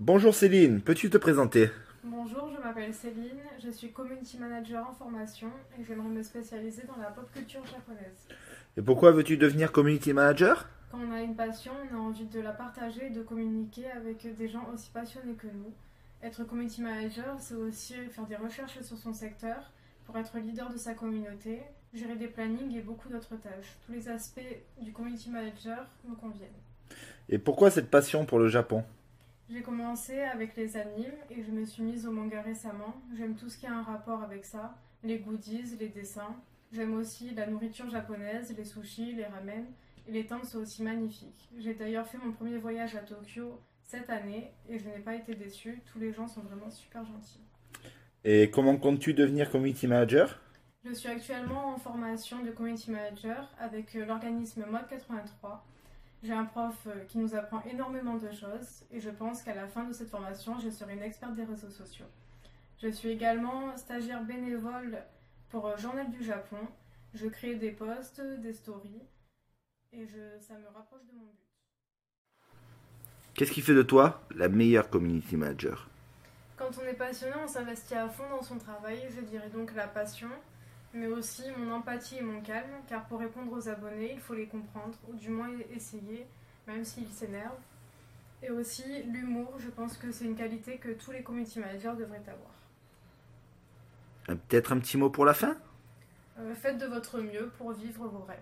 Bonjour Céline, peux-tu te présenter? Bonjour, je m'appelle Céline, je suis community manager en formation et j'aimerais me spécialiser dans la pop culture japonaise. Et pourquoi veux-tu devenir community manager? Quand on a une passion, on a envie de la partager et de communiquer avec des gens aussi passionnés que nous. Être community manager, c'est aussi faire des recherches sur son secteur pour être leader de sa communauté, gérer des plannings et beaucoup d'autres tâches. Tous les aspects du community manager me conviennent. Et pourquoi cette passion pour le Japon? J'ai commencé avec les animes et je me suis mise au manga récemment. J'aime tout ce qui a un rapport avec ça, les goodies, les dessins. J'aime aussi la nourriture japonaise, les sushis, les ramen. Et les temples sont aussi magnifiques. J'ai d'ailleurs fait mon premier voyage à Tokyo cette année et je n'ai pas été déçue. Tous les gens sont vraiment super gentils. Et comment comptes-tu devenir community manager? Je suis actuellement en formation de community manager avec euh, l'organisme Mode 83. J'ai un prof euh, qui nous apprend énormément de choses et je pense qu'à la fin de cette formation, je serai une experte des réseaux sociaux. Je suis également stagiaire bénévole pour euh, Journal du Japon. Je crée des posts, des stories et je, ça me rapproche de mon but. Qu'est-ce qui fait de toi la meilleure community manager? Quand on est passionné, on s'investit à fond dans son travail, je dirais donc la passion, mais aussi mon empathie et mon calme, car pour répondre aux abonnés, il faut les comprendre, ou du moins essayer, même s'ils s'énervent. Et aussi l'humour, je pense que c'est une qualité que tous les community managers devraient avoir. Euh, Peut-être un petit mot pour la fin? Euh, faites de votre mieux pour vivre vos rêves.